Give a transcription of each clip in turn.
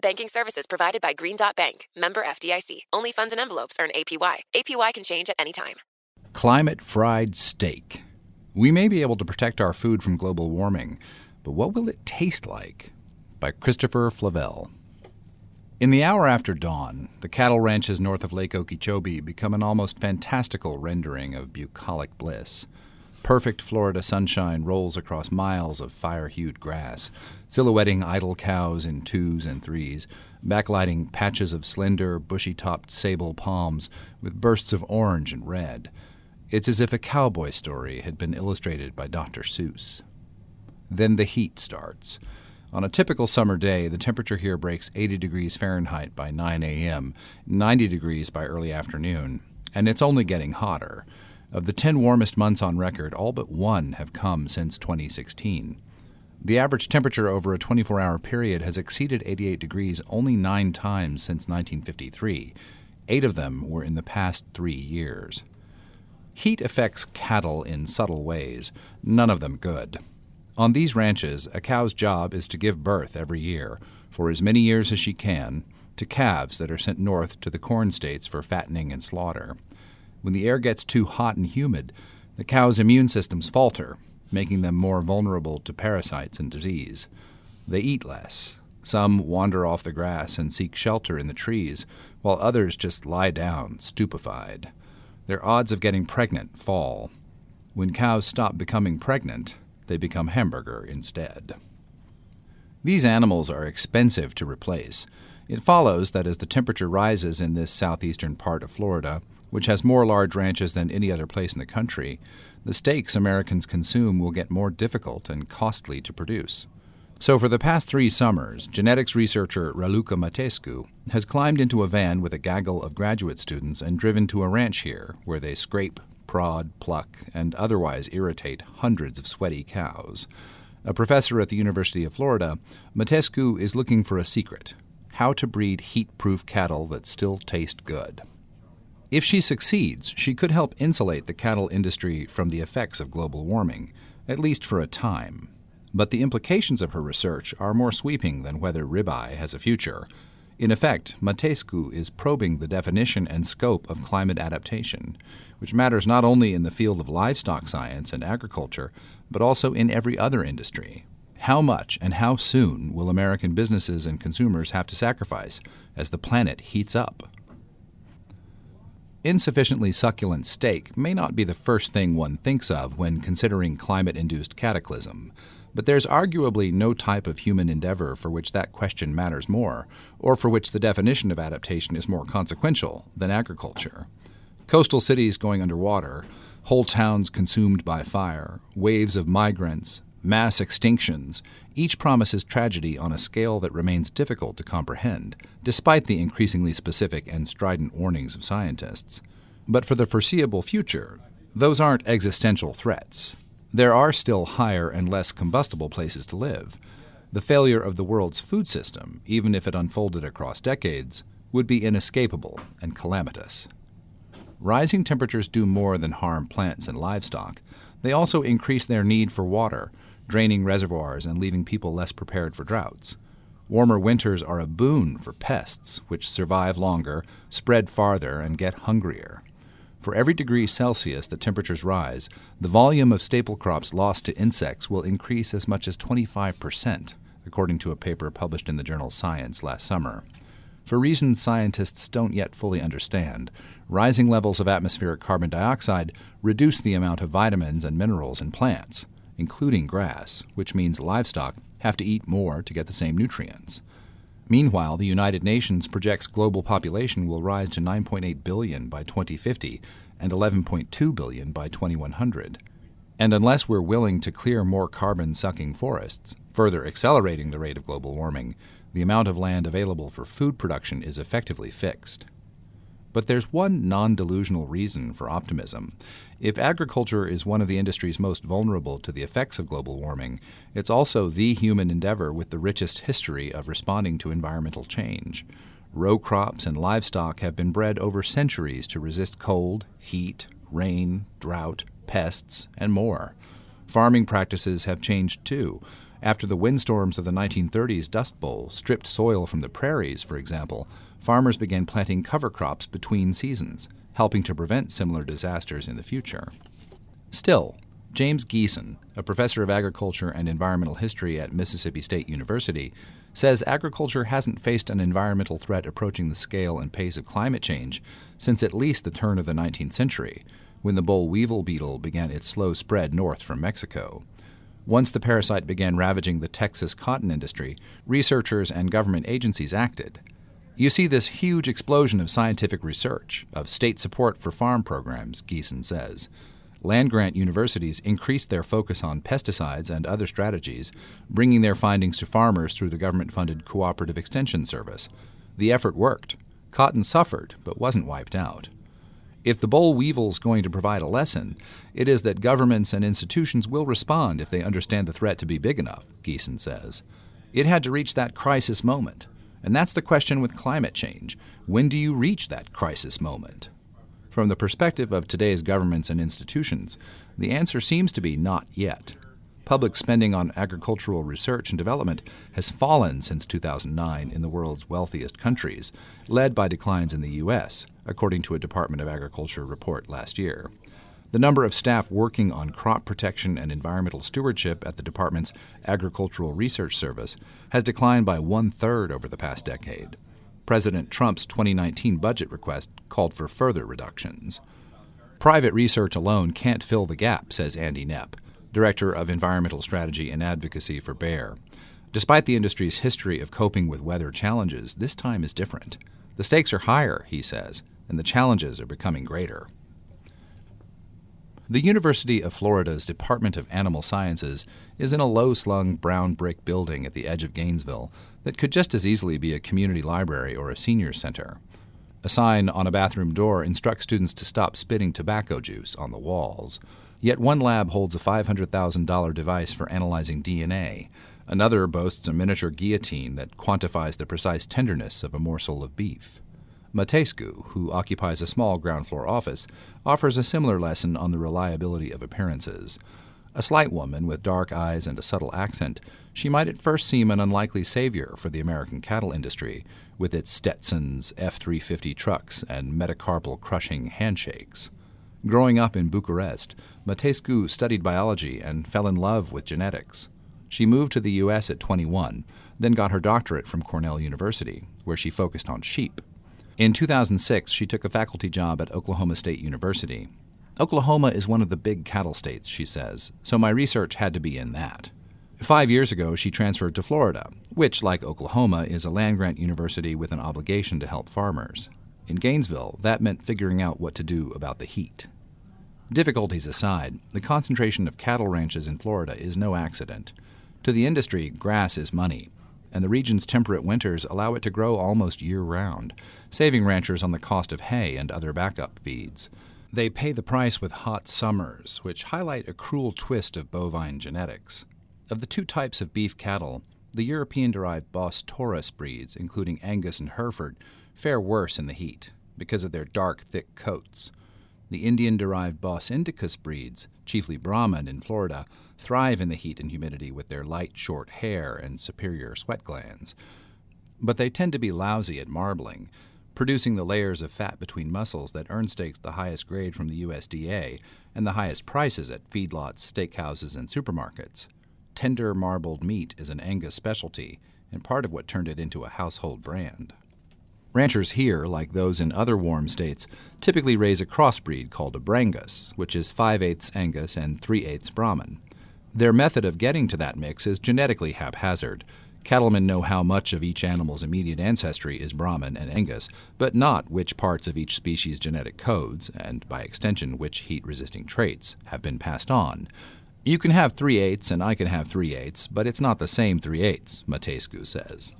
Banking services provided by Green Dot Bank, member FDIC. Only funds and envelopes earn APY. APY can change at any time. Climate fried steak. We may be able to protect our food from global warming, but what will it taste like? By Christopher Flavelle. In the hour after dawn, the cattle ranches north of Lake Okeechobee become an almost fantastical rendering of bucolic bliss. Perfect Florida sunshine rolls across miles of fire hued grass, silhouetting idle cows in twos and threes, backlighting patches of slender, bushy topped sable palms with bursts of orange and red. It's as if a cowboy story had been illustrated by Dr. Seuss. Then the heat starts. On a typical summer day, the temperature here breaks 80 degrees Fahrenheit by 9 a.m., 90 degrees by early afternoon, and it's only getting hotter. Of the 10 warmest months on record, all but one have come since 2016. The average temperature over a 24 hour period has exceeded 88 degrees only nine times since 1953. Eight of them were in the past three years. Heat affects cattle in subtle ways, none of them good. On these ranches, a cow's job is to give birth every year, for as many years as she can, to calves that are sent north to the corn states for fattening and slaughter. When the air gets too hot and humid, the cow's immune systems falter, making them more vulnerable to parasites and disease. They eat less. Some wander off the grass and seek shelter in the trees, while others just lie down, stupefied their odds of getting pregnant fall. When cows stop becoming pregnant, they become hamburger instead. These animals are expensive to replace. It follows that as the temperature rises in this southeastern part of Florida, which has more large ranches than any other place in the country, the steaks Americans consume will get more difficult and costly to produce. So, for the past three summers, genetics researcher Raluca Mateescu has climbed into a van with a gaggle of graduate students and driven to a ranch here where they scrape, prod, pluck, and otherwise irritate hundreds of sweaty cows. A professor at the University of Florida, Mateescu is looking for a secret how to breed heat proof cattle that still taste good. If she succeeds, she could help insulate the cattle industry from the effects of global warming, at least for a time. But the implications of her research are more sweeping than whether ribeye has a future. In effect, Mateescu is probing the definition and scope of climate adaptation, which matters not only in the field of livestock science and agriculture, but also in every other industry. How much and how soon will American businesses and consumers have to sacrifice as the planet heats up? Insufficiently succulent steak may not be the first thing one thinks of when considering climate induced cataclysm. But there's arguably no type of human endeavor for which that question matters more, or for which the definition of adaptation is more consequential than agriculture. Coastal cities going underwater, whole towns consumed by fire, waves of migrants, mass extinctions, each promises tragedy on a scale that remains difficult to comprehend, despite the increasingly specific and strident warnings of scientists. But for the foreseeable future, those aren't existential threats. There are still higher and less combustible places to live. The failure of the world's food system, even if it unfolded across decades, would be inescapable and calamitous. Rising temperatures do more than harm plants and livestock. They also increase their need for water, draining reservoirs and leaving people less prepared for droughts. Warmer winters are a boon for pests, which survive longer, spread farther, and get hungrier. For every degree Celsius that temperatures rise, the volume of staple crops lost to insects will increase as much as 25%, according to a paper published in the journal Science last summer. For reasons scientists don't yet fully understand, rising levels of atmospheric carbon dioxide reduce the amount of vitamins and minerals in plants, including grass, which means livestock have to eat more to get the same nutrients. Meanwhile, the United Nations projects global population will rise to 9.8 billion by 2050 and 11.2 billion by 2100. And unless we're willing to clear more carbon sucking forests, further accelerating the rate of global warming, the amount of land available for food production is effectively fixed. But there's one non delusional reason for optimism. If agriculture is one of the industries most vulnerable to the effects of global warming, it's also the human endeavor with the richest history of responding to environmental change. Row crops and livestock have been bred over centuries to resist cold, heat, rain, drought, pests, and more. Farming practices have changed too. After the windstorms of the 1930s Dust Bowl stripped soil from the prairies, for example, farmers began planting cover crops between seasons, helping to prevent similar disasters in the future. Still, James Giesen, a professor of agriculture and environmental history at Mississippi State University, says agriculture hasn't faced an environmental threat approaching the scale and pace of climate change since at least the turn of the 19th century, when the boll weevil beetle began its slow spread north from Mexico. Once the parasite began ravaging the Texas cotton industry, researchers and government agencies acted. You see this huge explosion of scientific research, of state support for farm programs, Giesen says. Land grant universities increased their focus on pesticides and other strategies, bringing their findings to farmers through the government funded Cooperative Extension Service. The effort worked. Cotton suffered, but wasn't wiped out. If the boll weevil's going to provide a lesson, it is that governments and institutions will respond if they understand the threat to be big enough, Giesen says. It had to reach that crisis moment. And that's the question with climate change. When do you reach that crisis moment? From the perspective of today's governments and institutions, the answer seems to be not yet. Public spending on agricultural research and development has fallen since 2009 in the world's wealthiest countries, led by declines in the U.S., according to a Department of Agriculture report last year. The number of staff working on crop protection and environmental stewardship at the department's Agricultural Research Service has declined by one third over the past decade. President Trump's 2019 budget request called for further reductions. Private research alone can't fill the gap, says Andy Knepp, Director of Environmental Strategy and Advocacy for Bayer. Despite the industry's history of coping with weather challenges, this time is different. The stakes are higher, he says, and the challenges are becoming greater. The University of Florida's Department of Animal Sciences is in a low slung brown brick building at the edge of Gainesville that could just as easily be a community library or a senior center. A sign on a bathroom door instructs students to stop spitting tobacco juice on the walls. Yet one lab holds a $500,000 device for analyzing DNA. Another boasts a miniature guillotine that quantifies the precise tenderness of a morsel of beef. Mateescu, who occupies a small ground floor office, offers a similar lesson on the reliability of appearances. A slight woman with dark eyes and a subtle accent, she might at first seem an unlikely savior for the American cattle industry, with its Stetsons, F 350 trucks, and metacarpal crushing handshakes. Growing up in Bucharest, Mateescu studied biology and fell in love with genetics. She moved to the U.S. at 21, then got her doctorate from Cornell University, where she focused on sheep. In 2006, she took a faculty job at Oklahoma State University. Oklahoma is one of the big cattle states, she says, so my research had to be in that. Five years ago, she transferred to Florida, which, like Oklahoma, is a land grant university with an obligation to help farmers. In Gainesville, that meant figuring out what to do about the heat. Difficulties aside, the concentration of cattle ranches in Florida is no accident. To the industry, grass is money, and the region's temperate winters allow it to grow almost year round, saving ranchers on the cost of hay and other backup feeds. They pay the price with hot summers, which highlight a cruel twist of bovine genetics. Of the two types of beef cattle, the European derived Bos Taurus breeds, including Angus and Hereford, fare worse in the heat because of their dark, thick coats. The Indian derived Bos Indicus breeds, chiefly Brahman in Florida, thrive in the heat and humidity with their light, short hair and superior sweat glands. But they tend to be lousy at marbling, producing the layers of fat between muscles that earn steaks the highest grade from the USDA and the highest prices at feedlots, steakhouses, and supermarkets. Tender marbled meat is an Angus specialty and part of what turned it into a household brand. Ranchers here, like those in other warm states, typically raise a crossbreed called a Brangus, which is 5 eighths Angus and 3 eighths Brahman. Their method of getting to that mix is genetically haphazard. Cattlemen know how much of each animal's immediate ancestry is Brahman and Angus, but not which parts of each species' genetic codes, and by extension, which heat resisting traits, have been passed on. You can have 3 eighths and I can have 3 eighths, but it's not the same 3 eighths, Mateescu says.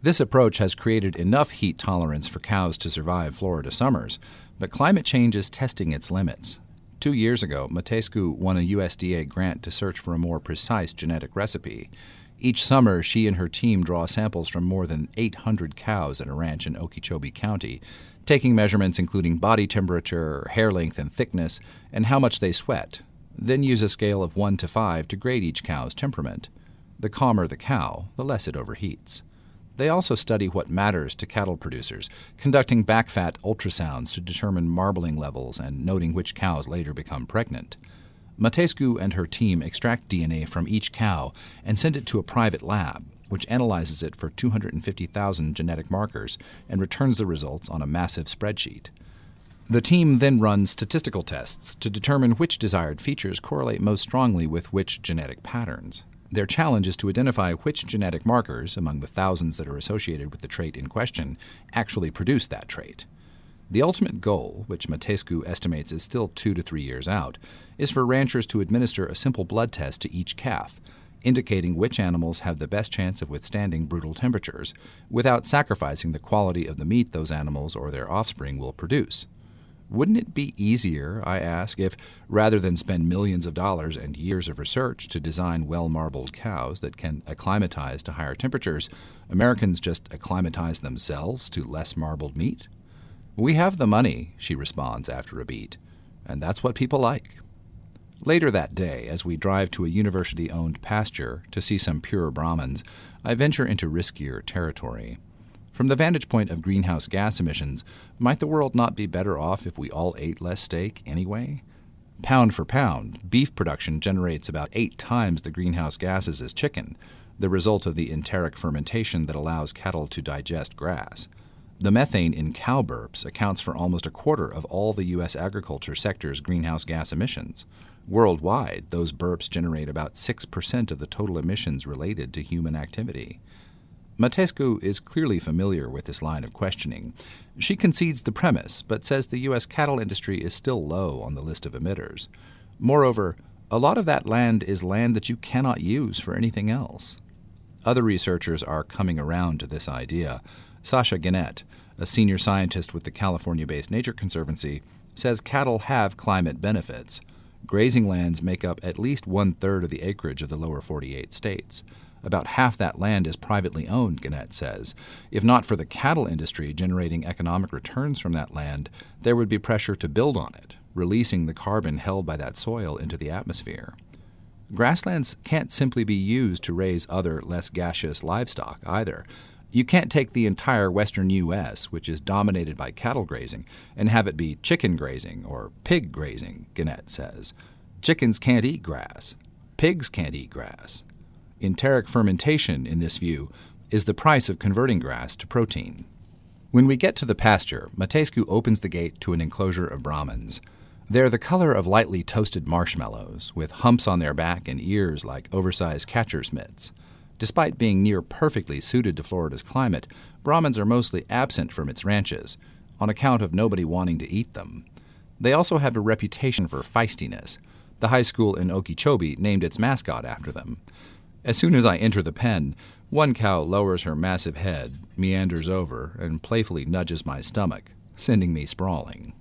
This approach has created enough heat tolerance for cows to survive Florida summers, but climate change is testing its limits. Two years ago, Mateescu won a USDA grant to search for a more precise genetic recipe. Each summer, she and her team draw samples from more than 800 cows at a ranch in Okeechobee County, taking measurements including body temperature, hair length and thickness, and how much they sweat, then use a scale of 1 to 5 to grade each cow's temperament. The calmer the cow, the less it overheats. They also study what matters to cattle producers, conducting backfat ultrasounds to determine marbling levels and noting which cows later become pregnant. Mateescu and her team extract DNA from each cow and send it to a private lab, which analyzes it for 250,000 genetic markers and returns the results on a massive spreadsheet. The team then runs statistical tests to determine which desired features correlate most strongly with which genetic patterns. Their challenge is to identify which genetic markers, among the thousands that are associated with the trait in question, actually produce that trait. The ultimate goal, which Mateescu estimates is still two to three years out, is for ranchers to administer a simple blood test to each calf, indicating which animals have the best chance of withstanding brutal temperatures, without sacrificing the quality of the meat those animals or their offspring will produce. Wouldn't it be easier, I ask, if rather than spend millions of dollars and years of research to design well marbled cows that can acclimatize to higher temperatures, Americans just acclimatize themselves to less marbled meat? We have the money, she responds after a beat, and that's what people like. Later that day, as we drive to a university owned pasture to see some pure Brahmins, I venture into riskier territory. From the vantage point of greenhouse gas emissions, might the world not be better off if we all ate less steak anyway? Pound for pound, beef production generates about eight times the greenhouse gases as chicken, the result of the enteric fermentation that allows cattle to digest grass. The methane in cow burps accounts for almost a quarter of all the U.S. agriculture sector's greenhouse gas emissions. Worldwide, those burps generate about 6% of the total emissions related to human activity. Mateescu is clearly familiar with this line of questioning. She concedes the premise, but says the U.S. cattle industry is still low on the list of emitters. Moreover, a lot of that land is land that you cannot use for anything else. Other researchers are coming around to this idea. Sasha Gennet, a senior scientist with the California based Nature Conservancy, says cattle have climate benefits. Grazing lands make up at least one third of the acreage of the lower 48 states. About half that land is privately owned, Gennet says. If not for the cattle industry generating economic returns from that land, there would be pressure to build on it, releasing the carbon held by that soil into the atmosphere. Grasslands can't simply be used to raise other, less gaseous livestock either. You can't take the entire western U.S., which is dominated by cattle grazing, and have it be chicken grazing or pig grazing, Gennet says. Chickens can't eat grass. Pigs can't eat grass. Enteric fermentation, in this view, is the price of converting grass to protein. When we get to the pasture, Mateescu opens the gate to an enclosure of Brahmins. They're the color of lightly toasted marshmallows, with humps on their back and ears like oversized catcher's mitts. Despite being near perfectly suited to Florida's climate, Brahmins are mostly absent from its ranches, on account of nobody wanting to eat them. They also have a reputation for feistiness. The high school in Okeechobee named its mascot after them. As soon as I enter the pen, one cow lowers her massive head, meanders over, and playfully nudges my stomach, sending me sprawling.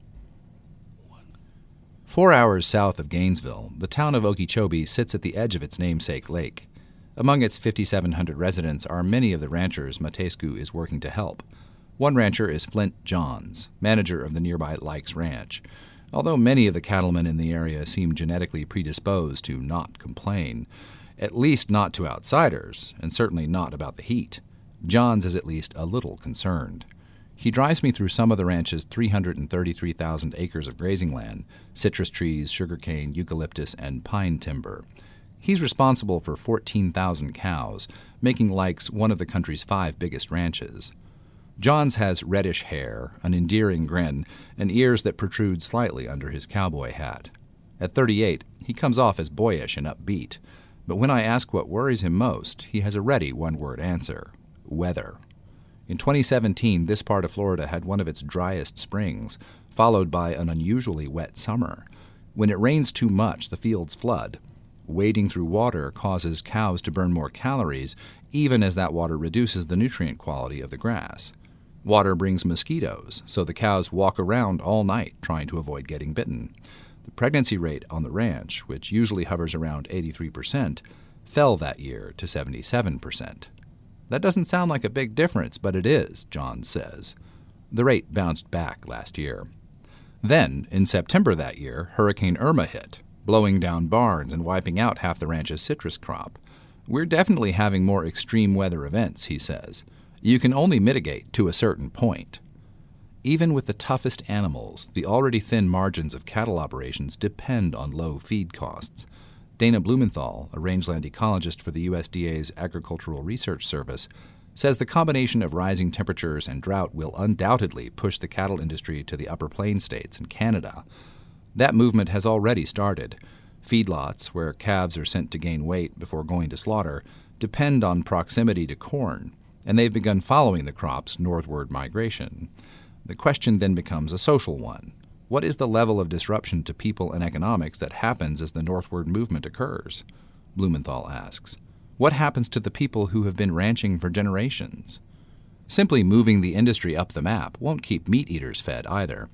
Four hours south of Gainesville, the town of Okeechobee sits at the edge of its namesake lake. Among its 5,700 residents are many of the ranchers Mateescu is working to help. One rancher is Flint Johns, manager of the nearby Lykes Ranch. Although many of the cattlemen in the area seem genetically predisposed to not complain, at least not to outsiders, and certainly not about the heat. Johns is at least a little concerned. He drives me through some of the ranch's 333,000 acres of grazing land citrus trees, sugarcane, eucalyptus, and pine timber. He's responsible for 14,000 cows, making Lykes one of the country's five biggest ranches. Johns has reddish hair, an endearing grin, and ears that protrude slightly under his cowboy hat. At 38, he comes off as boyish and upbeat, but when I ask what worries him most, he has a ready one word answer weather. In 2017, this part of Florida had one of its driest springs, followed by an unusually wet summer. When it rains too much, the fields flood. Wading through water causes cows to burn more calories, even as that water reduces the nutrient quality of the grass. Water brings mosquitoes, so the cows walk around all night trying to avoid getting bitten. The pregnancy rate on the ranch, which usually hovers around 83%, fell that year to 77%. That doesn't sound like a big difference, but it is, John says. The rate bounced back last year. Then, in September that year, Hurricane Irma hit, blowing down barns and wiping out half the ranch's citrus crop. We're definitely having more extreme weather events, he says. You can only mitigate to a certain point. Even with the toughest animals, the already thin margins of cattle operations depend on low feed costs. Dana Blumenthal, a rangeland ecologist for the USDA's Agricultural Research Service, says the combination of rising temperatures and drought will undoubtedly push the cattle industry to the upper plain states and Canada. That movement has already started. Feedlots, where calves are sent to gain weight before going to slaughter, depend on proximity to corn, and they've begun following the crop's northward migration. The question then becomes a social one. What is the level of disruption to people and economics that happens as the northward movement occurs? Blumenthal asks. What happens to the people who have been ranching for generations? Simply moving the industry up the map won't keep meat eaters fed either.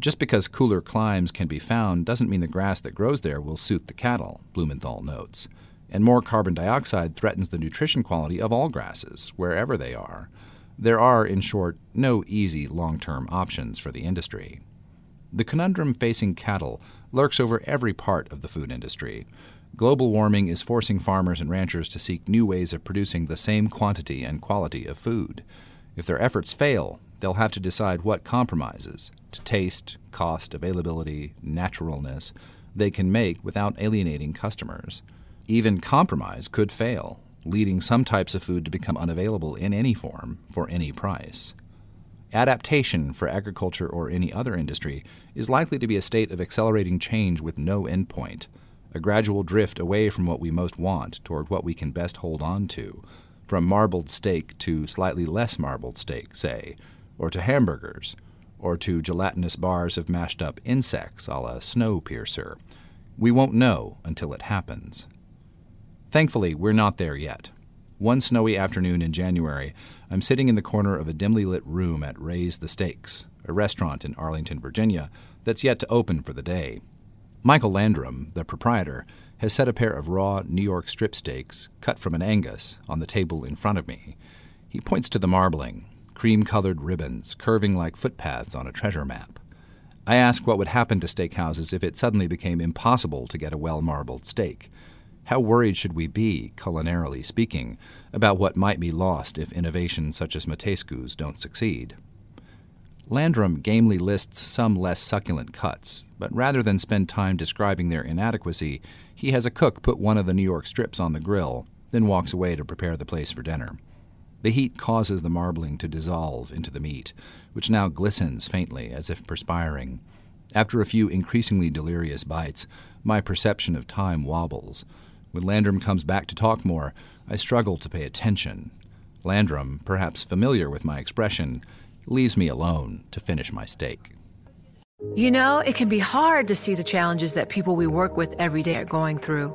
Just because cooler climes can be found doesn't mean the grass that grows there will suit the cattle, Blumenthal notes. And more carbon dioxide threatens the nutrition quality of all grasses, wherever they are. There are, in short, no easy long term options for the industry. The conundrum facing cattle lurks over every part of the food industry. Global warming is forcing farmers and ranchers to seek new ways of producing the same quantity and quality of food. If their efforts fail, they'll have to decide what compromises to taste, cost, availability, naturalness they can make without alienating customers. Even compromise could fail, leading some types of food to become unavailable in any form for any price. Adaptation for agriculture or any other industry is likely to be a state of accelerating change with no endpoint, a gradual drift away from what we most want toward what we can best hold on to, from marbled steak to slightly less marbled steak, say, or to hamburgers, or to gelatinous bars of mashed up insects a la Snowpiercer. We won't know until it happens. Thankfully, we're not there yet. One snowy afternoon in January, I'm sitting in the corner of a dimly lit room at Ray's the Steaks, a restaurant in Arlington, Virginia, that's yet to open for the day. Michael Landrum, the proprietor, has set a pair of raw New York strip steaks, cut from an Angus, on the table in front of me. He points to the marbling, cream colored ribbons curving like footpaths on a treasure map. I ask what would happen to steakhouses if it suddenly became impossible to get a well marbled steak. How worried should we be, culinarily speaking, about what might be lost if innovations such as Mateescu's don't succeed? Landrum gamely lists some less succulent cuts, but rather than spend time describing their inadequacy, he has a cook put one of the New York strips on the grill, then walks away to prepare the place for dinner. The heat causes the marbling to dissolve into the meat, which now glistens faintly as if perspiring. After a few increasingly delirious bites, my perception of time wobbles. When Landrum comes back to talk more, I struggle to pay attention. Landrum, perhaps familiar with my expression, leaves me alone to finish my steak. You know, it can be hard to see the challenges that people we work with every day are going through.